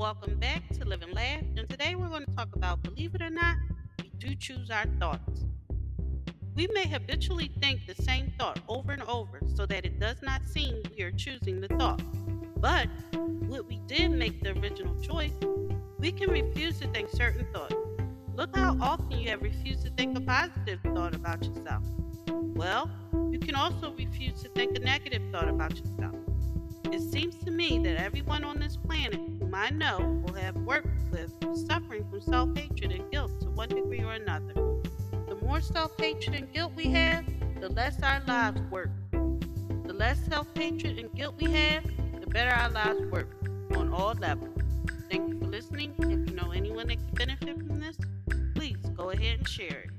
welcome back to Live and Laugh. And today we're going to talk about believe it or not, we do choose our thoughts. We may habitually think the same thought over and over so that it does not seem we are choosing the thought. But when we did make the original choice, we can refuse to think certain thoughts. Look how often you have refused to think a positive thought about yourself. Well, you can also refuse to think a negative thought about yourself. It seems to me that everyone on this planet I know will have worked with suffering from self hatred and guilt to one degree or another. The more self hatred and guilt we have, the less our lives work. The less self hatred and guilt we have, the better our lives work on all levels. Thank you for listening. If you know anyone that could benefit from this, please go ahead and share it.